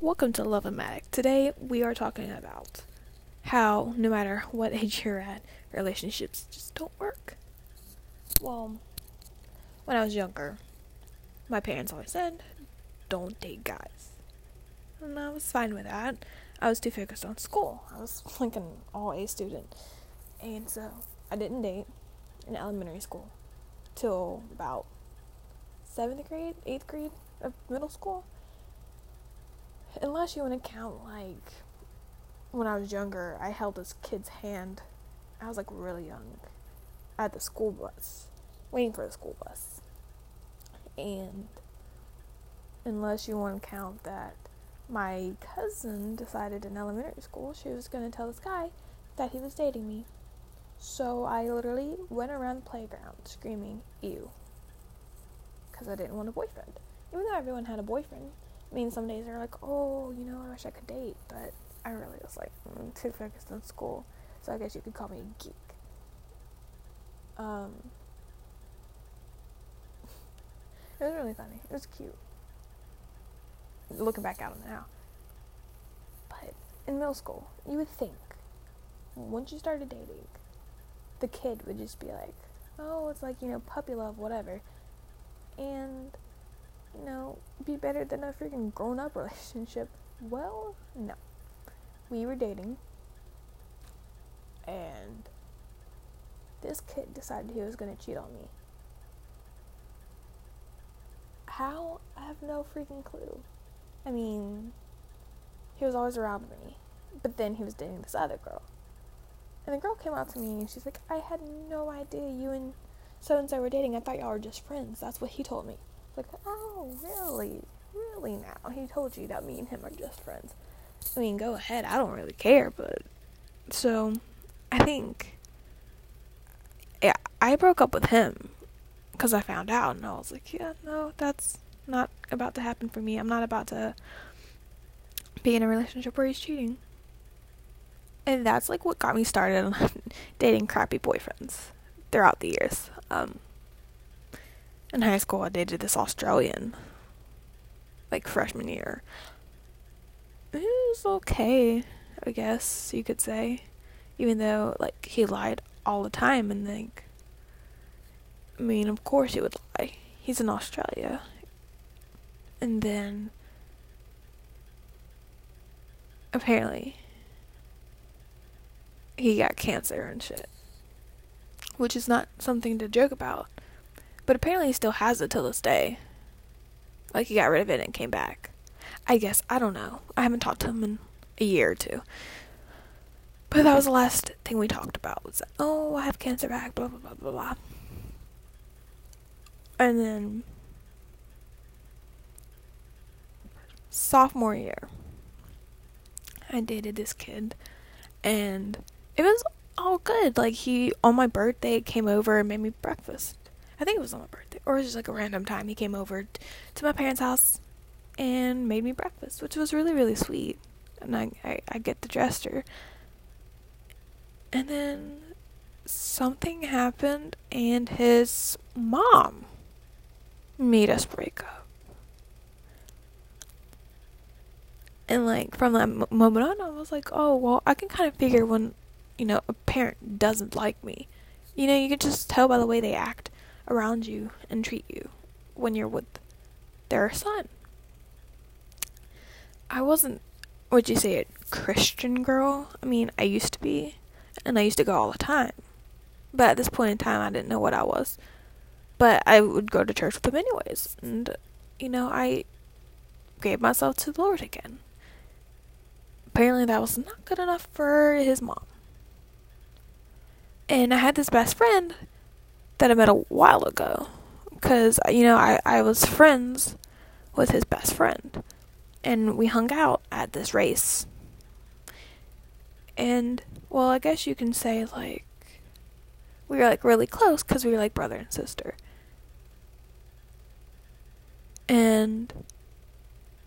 Welcome to Love Matic. Today we are talking about how no matter what age you're at, relationships just don't work. Well, when I was younger, my parents always said, don't date guys. And I was fine with that. I was too focused on school. I was like an all A student. And so I didn't date in elementary school till about seventh grade, eighth grade of middle school. Unless you want to count like when I was younger, I held this kid's hand. I was like really young at the school bus, waiting for the school bus. And unless you want to count that my cousin decided in elementary school she was going to tell this guy that he was dating me. So I literally went around the playground screaming, ew. Because I didn't want a boyfriend. Even though everyone had a boyfriend. I mean, some days they're like, oh, you know, I wish I could date. But I really was like, mm, too focused on school. So I guess you could call me a geek. Um, it was really funny. It was cute. Looking back at it now. But in middle school, you would think once you started dating, the kid would just be like, oh, it's like, you know, puppy love, whatever. And, you know, be better than a freaking grown up relationship. Well, no. We were dating. And this kid decided he was going to cheat on me. How? I have no freaking clue. I mean, he was always around me. But then he was dating this other girl. And the girl came out to me and she's like, I had no idea you and so and so were dating. I thought y'all were just friends. That's what he told me. Like, oh, really? Really now? He told you that me and him are just friends. I mean, go ahead. I don't really care, but. So, I think. Yeah, I broke up with him because I found out and I was like, yeah, no, that's not about to happen for me. I'm not about to be in a relationship where he's cheating and that's like what got me started on dating crappy boyfriends throughout the years. Um, in high school, I dated this Australian, like freshman year. It was okay, I guess you could say, even though like he lied all the time and like. I mean, of course he would lie. He's in Australia. And then apparently he got cancer and shit. Which is not something to joke about. But apparently he still has it till this day. Like he got rid of it and came back. I guess. I don't know. I haven't talked to him in a year or two. But that was the last thing we talked about was oh, I have cancer back, blah, blah, blah, blah, blah. And then sophomore year, I dated this kid and it was all good. Like he on my birthday came over and made me breakfast. I think it was on my birthday, or it was just like a random time. He came over t- to my parents' house and made me breakfast, which was really really sweet. And I I, I get the gesture. And then something happened, and his mom made us break up. And like from that m- moment on, I was like, oh well, I can kind of figure when you know, a parent doesn't like me. You know, you can just tell by the way they act around you and treat you when you're with their son. I wasn't, would you say, a Christian girl? I mean, I used to be, and I used to go all the time. But at this point in time, I didn't know what I was. But I would go to church with him anyways. And, you know, I gave myself to the Lord again. Apparently, that was not good enough for his mom. And I had this best friend that I met a while ago. Because, you know, I, I was friends with his best friend. And we hung out at this race. And, well, I guess you can say, like, we were, like, really close because we were, like, brother and sister. And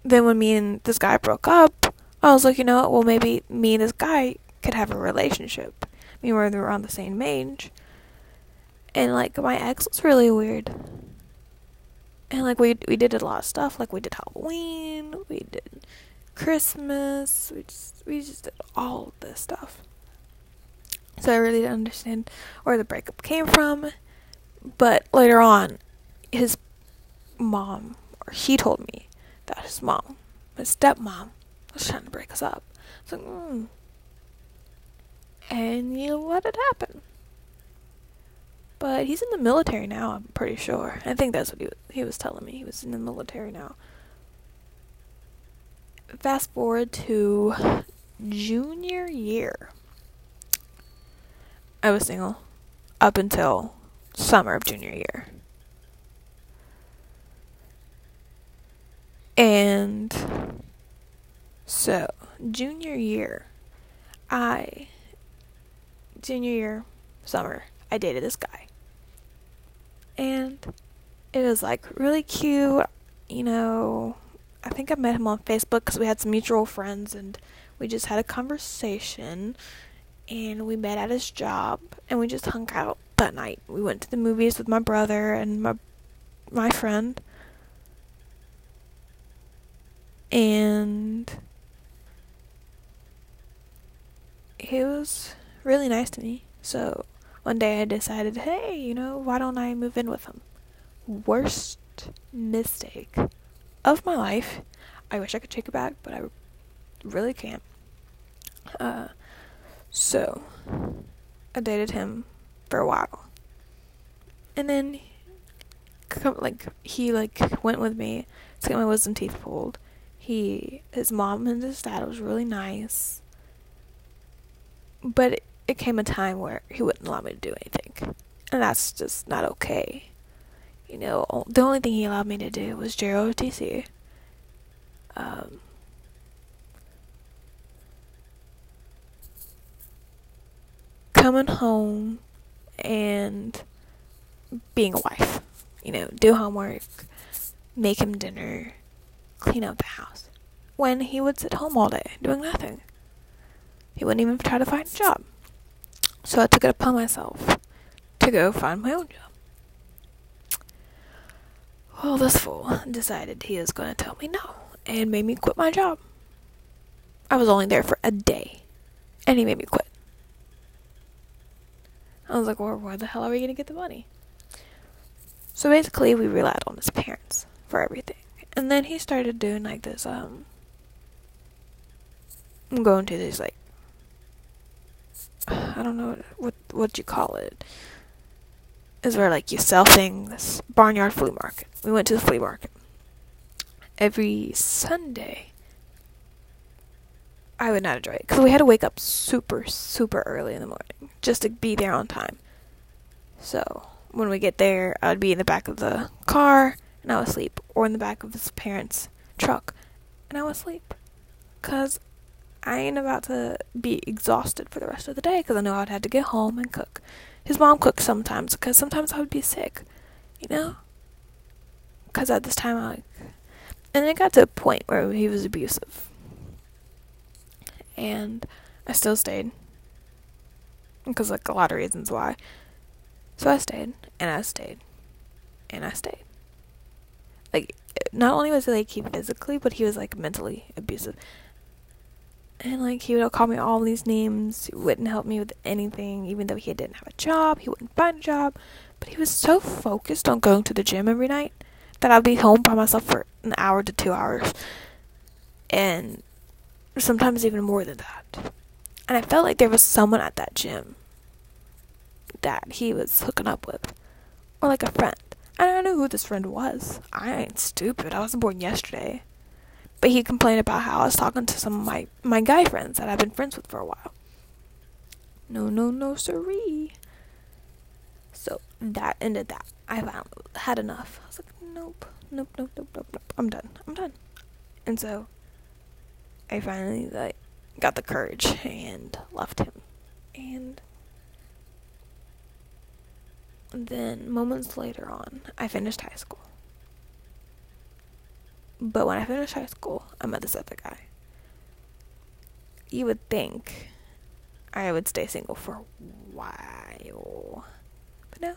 then when me and this guy broke up, I was like, you know what, well, maybe me and this guy could have a relationship me were on the same age. And like my ex was really weird. And like we we did a lot of stuff. Like we did Halloween, we did Christmas. We just we just did all this stuff. So I really didn't understand where the breakup came from. But later on, his mom, or he told me that his mom, his stepmom, was trying to break us up. So, mm. and you let it happen. But he's in the military now, I'm pretty sure. I think that's what he was, he was telling me. He was in the military now. Fast forward to junior year. I was single up until summer of junior year. And so, junior year, I, junior year, summer, I dated this guy. And it was like really cute, you know. I think I met him on Facebook because we had some mutual friends and we just had a conversation. And we met at his job and we just hung out that night. We went to the movies with my brother and my my friend. And he was really nice to me. So one day I decided, hey, you know, why don't I move in with him? Worst mistake of my life. I wish I could take it back, but I really can't. Uh, so I dated him for a while, and then like he like went with me to get my wisdom teeth pulled. He, his mom and his dad was really nice, but it, came a time where he wouldn't allow me to do anything, and that's just not okay. You know, the only thing he allowed me to do was JROTC. Um, coming home and being a wife. You know, do homework, make him dinner, clean up the house. When he would sit home all day doing nothing, he wouldn't even try to find a job. So I took it upon myself to go find my own job. Well, this fool decided he was going to tell me no and made me quit my job. I was only there for a day, and he made me quit. I was like, well, where the hell are we going to get the money? So basically, we relied on his parents for everything. And then he started doing like this, um, I'm going to these like, I don't know what what you call it. Is where like you sell things. Barnyard flea market. We went to the flea market every Sunday. I would not enjoy it because we had to wake up super super early in the morning just to be there on time. So when we get there, I'd be in the back of the car and I would sleep, or in the back of his parents' truck and I would sleep, cause I ain't about to be exhausted for the rest of the day because I know I'd have to get home and cook. His mom cooks sometimes because sometimes I would be sick, you know? Because at this time, I like. And it got to a point where he was abusive. And I still stayed. Because, like, a lot of reasons why. So I stayed, and I stayed, and I stayed. Like, not only was he, like, he physically, but he was, like, mentally abusive and like he would call me all these names. He wouldn't help me with anything. Even though he didn't have a job he wouldn't find a job. But he was so focused on going to the gym every night that i'd be home by myself for an hour to two hours. And sometimes even more than that. And i felt like there was someone at that gym that he was hooking up with or like a friend. And i knew who this friend was. I ain't stupid. I wasn't born yesterday but he complained about how I was talking to some of my, my guy friends that I've been friends with for a while. No, no, no, siree. So that ended that. I had enough. I was like, nope, nope, nope, nope, nope, nope. I'm done. I'm done. And so I finally like got the courage and left him. And then moments later on, I finished high school. But when I finished high school, I met this other guy. You would think I would stay single for a while. But no.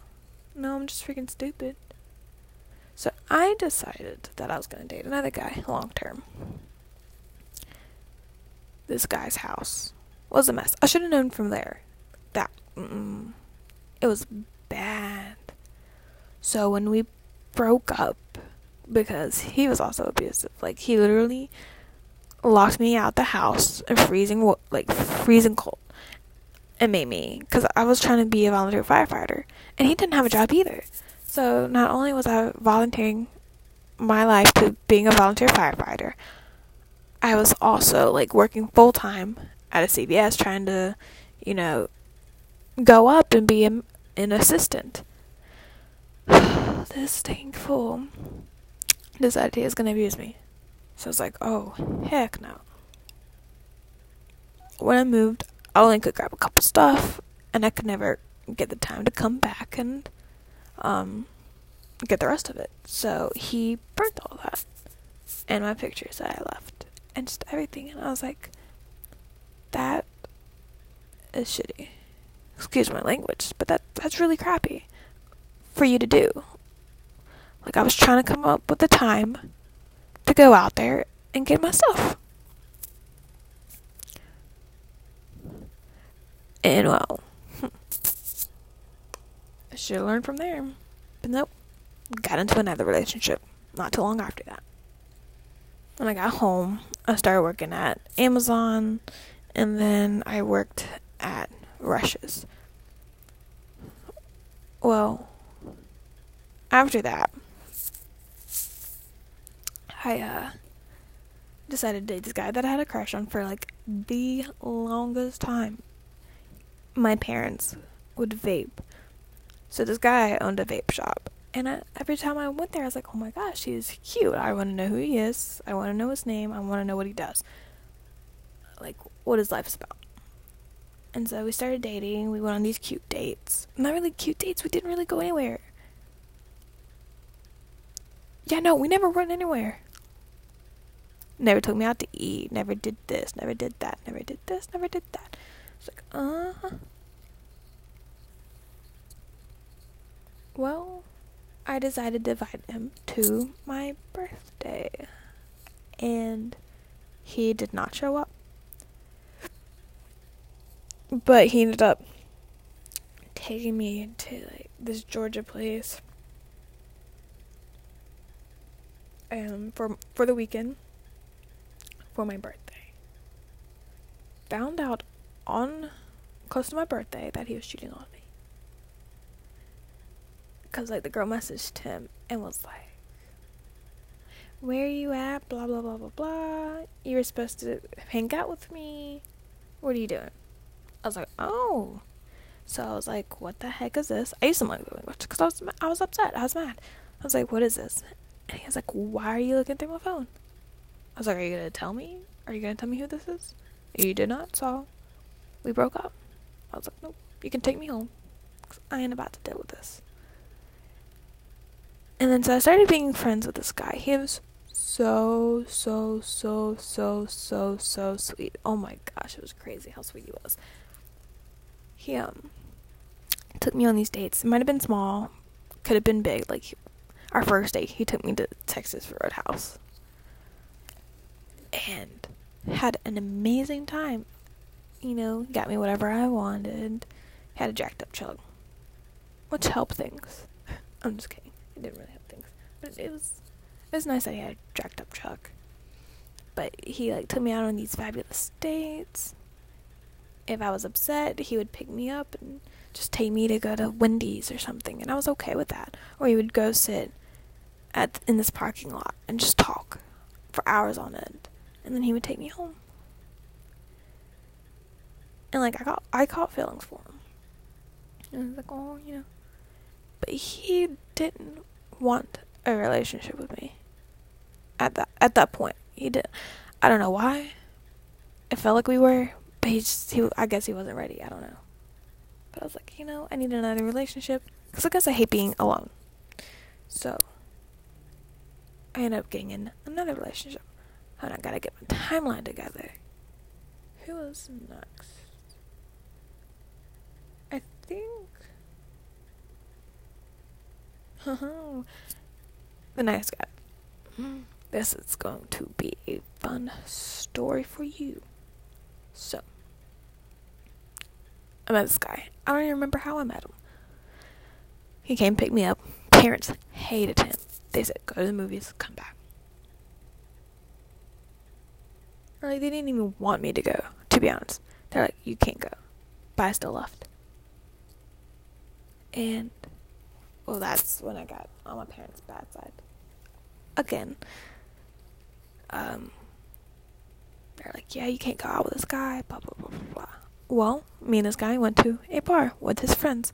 No, I'm just freaking stupid. So I decided that I was going to date another guy long term. this guy's house was a mess. I should have known from there that mm, it was bad. So when we broke up, because he was also abusive, like he literally locked me out the house in freezing, like freezing cold, and made me because I was trying to be a volunteer firefighter, and he didn't have a job either. So not only was I volunteering my life to being a volunteer firefighter, I was also like working full time at a CVS trying to, you know, go up and be a, an assistant. this thankful decided he was going to abuse me. So I was like, oh, heck no. When I moved, I only could grab a couple stuff, and I could never get the time to come back and um, get the rest of it. So he burnt all that and my pictures that I left and just everything. And I was like, that is shitty. Excuse my language, but that that's really crappy for you to do. Like I was trying to come up with the time to go out there and get myself. And well, I should have learned from there. But nope, got into another relationship not too long after that. When I got home, I started working at Amazon and then I worked at Rush's. Well, after that, I uh, decided to date this guy that I had a crush on for like the longest time. My parents would vape. So this guy owned a vape shop and I, every time I went there, I was like, oh my gosh, he's cute. I want to know who he is. I want to know his name. I want to know what he does. Like, what his life's about. And so we started dating. We went on these cute dates. Not really cute dates. We didn't really go anywhere. Yeah, no, we never went anywhere. Never took me out to eat. Never did this. Never did that. Never did this. Never did that. It's like, uh huh. Well, I decided to invite him to my birthday. And he did not show up. But he ended up taking me to like this Georgia place. Um for for the weekend for my birthday. Found out on close to my birthday that he was cheating on me. Because like the girl messaged him and was like where are you at? Blah blah blah blah blah. You were supposed to hang out with me. What are you doing? I was like oh. So i was like what the heck is this? I used to like because i was i was upset. I was mad. I was like what is this? And he was like why are you looking through my phone i was like are you gonna tell me are you gonna tell me who this is you did not so we broke up i was like nope you can take me home i ain't about to deal with this and then so I started being friends with this guy. He was so, so, so, so, so, so sweet. Oh my gosh, it was crazy how sweet he was. He um took me on these dates. It might have been small, could have been big. Like our first date, he took me to Texas Roadhouse. And had an amazing time. You know, got me whatever I wanted. Had a jacked up chug. Which helped things. I'm just kidding. It didn't really help things, but it was it was nice that he had a jacked up truck. But he like took me out on these fabulous dates. If I was upset, he would pick me up and just take me to go to Wendy's or something, and I was okay with that. Or he would go sit at in this parking lot and just talk for hours on end, and then he would take me home. And like I got I caught feelings for him. And I was like, oh, you know, but he didn't want a relationship with me at that at that point. He did. I don't know why. It felt like we were, but he just he. I guess he wasn't ready. I don't know. But I was like, you know, I need another relationship because I guess I hate being alone. So I ended up getting in another relationship. And I gotta get my timeline together. Who was next? I think the nice guy. This is going to be a fun story for you. So, I met this guy. I don't even remember how I met him. He came pick me up. Parents hated him. They said, go to the movies, come back. Or like, they didn't even want me to go, to be honest. They're like, you can't go. But I still left. And, well, that's when I got on my parents' bad side. Again. Um, they're like, yeah, you can't go out with this guy, blah, blah, blah, blah, blah. Well, me and this guy went to a bar with his friends.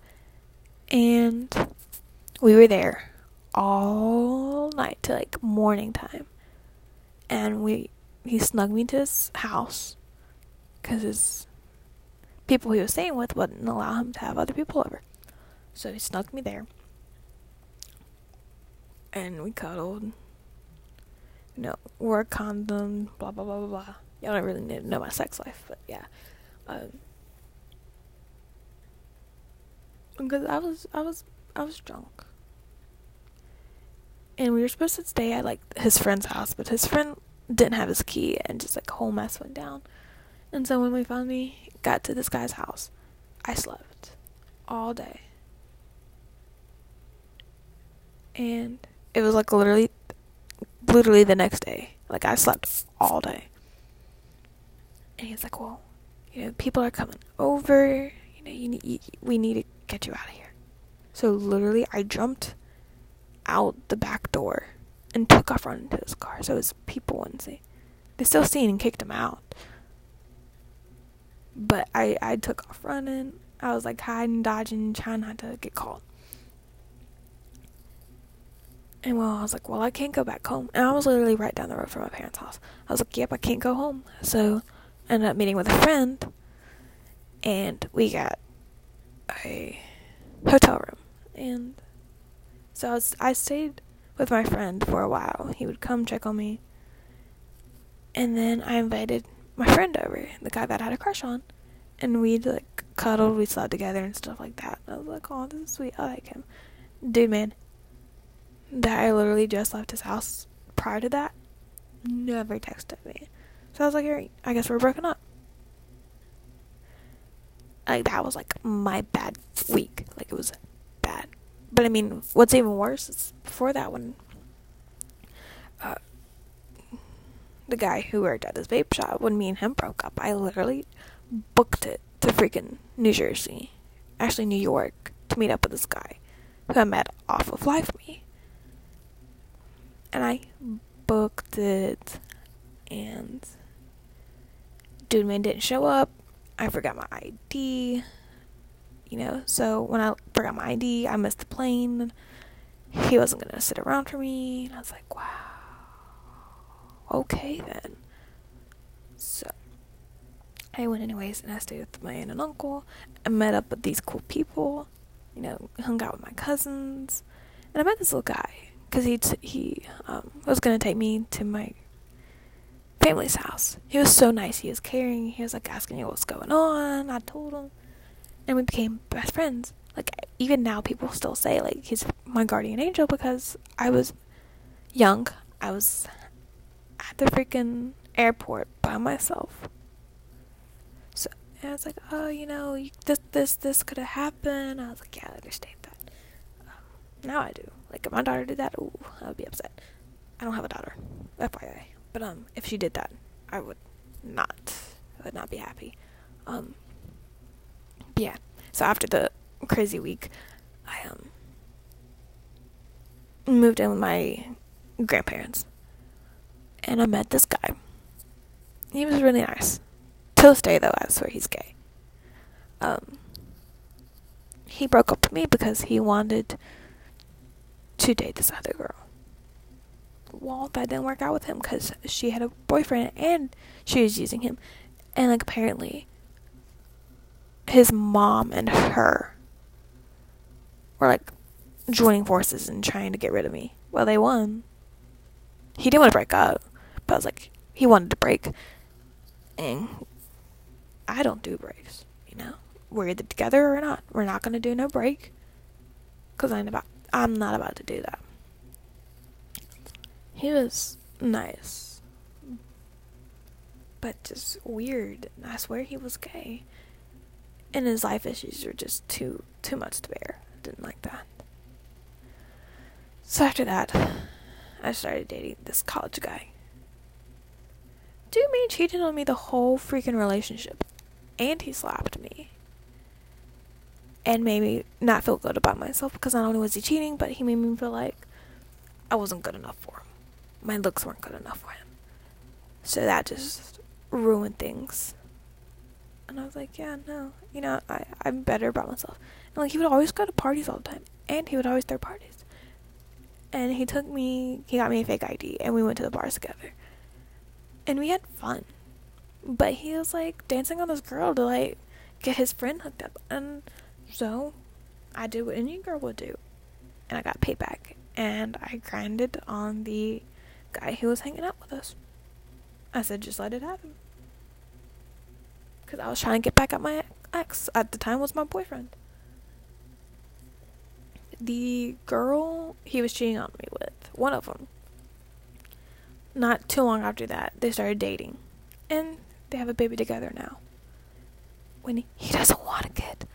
And we were there all night to like morning time. And we he snugged me to his house because his people he was staying with wouldn't allow him to have other people over. So he snugged me there. And we cuddled. You know, wore a condom, blah blah blah blah blah. Y'all don't really need to know my sex life, but yeah. Um, because I was I was I was drunk. And we were supposed to stay at like his friend's house, but his friend didn't have his key and just like a whole mess went down. And so when we finally got to this guy's house, I slept all day. And it was like literally literally the next day. Like I slept all day. And he's like, "Well, you know, people are coming over. You know, you need you, we need to get you out of here." So literally, I jumped out the back door and took off running to his car so his people wouldn't see. They still seen and kicked him out. But I, I took off running. I was like hiding, dodging, trying not to get caught. And well, I was like, well, I can't go back home. And I was literally right down the road from my parents' house. I was like, yep, I can't go home. So I ended up meeting with a friend. And we got a hotel room. And so I, was, I stayed with my friend for a while. He would come check on me. And then I invited my friend over, the guy that I had a crush on. And we'd like cuddled, we slept together and stuff like that. And I was like, oh, this is sweet. I like him. Dude, man, that I literally just left his house prior to that never texted me. So I was like, Alright, I guess we're broken up. Like that was like my bad week. Like it was. But I mean, what's even worse is before that when uh, the guy who worked at this vape shop, when me and him broke up, I literally booked it to freaking New Jersey, actually New York, to meet up with this guy who I met off of Live Me. And I booked it, and dude man didn't show up. I forgot my ID. You know, so when I forgot my ID, I missed the plane. He wasn't gonna sit around for me, and I was like, wow. Okay then. So I went anyways, and I stayed with my aunt and uncle. I met up with these cool people. You know, hung out with my cousins, and I met this little guy because he t- he um, was gonna take me to my family's house. He was so nice. He was caring. He was like asking me what's going on. I told him, and we became best friends. Like even now, people still say like he's my guardian angel because I was young. I was at the freaking airport by myself. So I was like, oh, you know, this this this could have happened. I was like, yeah, I understand that. Um, now I do. Like if my daughter did that, ooh, I would be upset. I don't have a daughter, FYI. But um, if she did that, I would not, I would not be happy. Um, yeah. So after the crazy week, I um moved in with my grandparents, and I met this guy. He was really nice. Till this day, though, I swear he's gay. Um, he broke up with me because he wanted to date this other girl. Well, that didn't work out with him because she had a boyfriend and she was using him. And, like, apparently, his mom and her were, like, joining forces and trying to get rid of me. Well, they won. He didn't want to break up, but I was like, he wanted to break. And I don't do breaks, you know? We're either together or not. We're not going to do no break. Because I'm about I'm not about to do that. He was nice. but just weird. I swear he was gay. And his life issues were just too too much to bear. I didn't like that. So after that, I started dating this college guy. Dude me cheated on me the whole freaking relationship. And he slapped me. And made me not feel good about myself because not only was he cheating, but he made me feel like I wasn't good enough for him. My looks weren't good enough for him. So that just ruined things. And I was like, yeah, no, you know, I, I'm better about myself. And like, he would always go to parties all the time. And he would always throw parties. And he took me, he got me a fake ID, and we went to the bars together. And we had fun. But he was like dancing on this girl to like get his friend hooked up. And so I did what any girl would do. And I got payback. And I grinded on the guy who was hanging out with us. I said, just let it happen. Because I was trying to get back at my ex. At the time was my boyfriend. The girl he was cheating on me with, one of them. Not too long after that, they started dating. And they have a baby together now. When he, doesn't want a kid.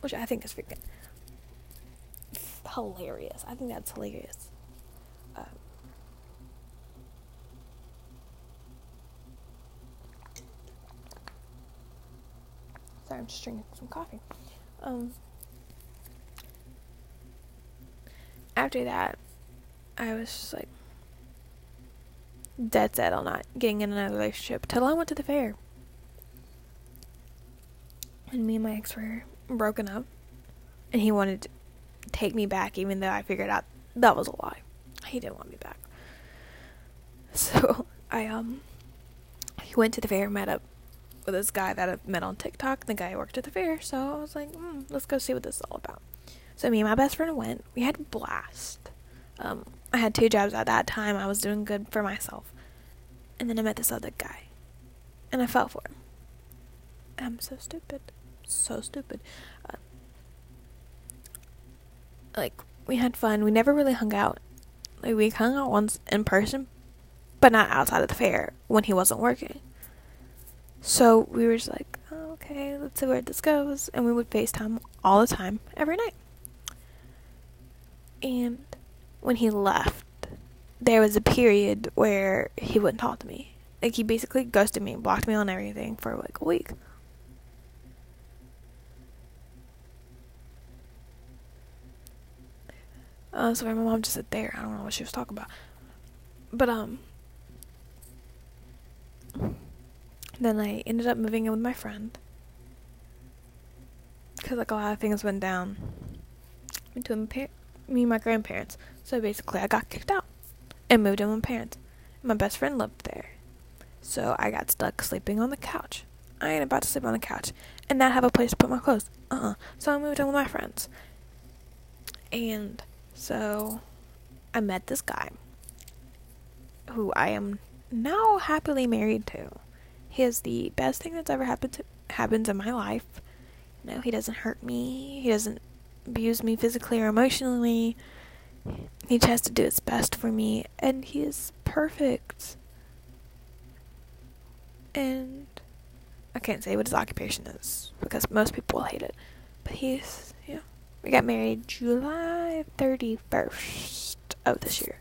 Which I think is freaking hilarious. I think that's hilarious. Sorry, I'm just drinking some coffee. Um, after that, I was just like dead set on not getting in another relationship till I went to the fair. And me and my ex were broken up. And he wanted to take me back, even though I figured out that was a lie. He didn't want me back. So I um he went to the fair, met up with this guy that I met on TikTok. The guy worked at the fair, so I was like, mm, let's go see what this is all about. So me and my best friend went. We had a blast. Um, I had two jobs at that time. I was doing good for myself. And then I met this other guy. And I fell for him. I'm so stupid. So stupid. Uh, like, we had fun. We never really hung out. Like, we hung out once in person, but not outside of the fair when he wasn't working. So we were just like, oh, okay, let's see where this goes. And we would FaceTime all the time, every night. And when he left, there was a period where he wouldn't talk to me. Like he basically ghosted me, blocked me on everything for like a week. Uh, sorry, my mom just said there. I don't know what she was talking about. But um, then I ended up moving in with my friend because like a lot of things went down between me and my grandparents. So basically, I got kicked out and moved in with my parents. My best friend lived there. So I got stuck sleeping on the couch. I ain't about to sleep on the couch and not have a place to put my clothes. Uh uh-uh. uh So I moved in with my friends. And so I met this guy who I am now happily married to. He is the best thing that's ever happened to happens in my life. You know, he doesn't hurt me. He doesn't abuse me physically or emotionally. He tries to do his best for me, and he is perfect. And I can't say what his occupation is because most people will hate it. But he's, yeah. We got married July 31st of this year.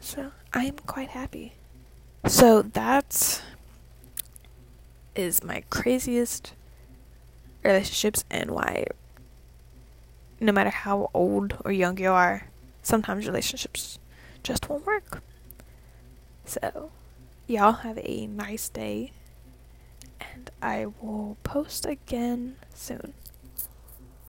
So I am quite happy. So that is my craziest relationships and why no matter how old or young you are, sometimes relationships just won't work. So, y'all have a nice day, and I will post again soon.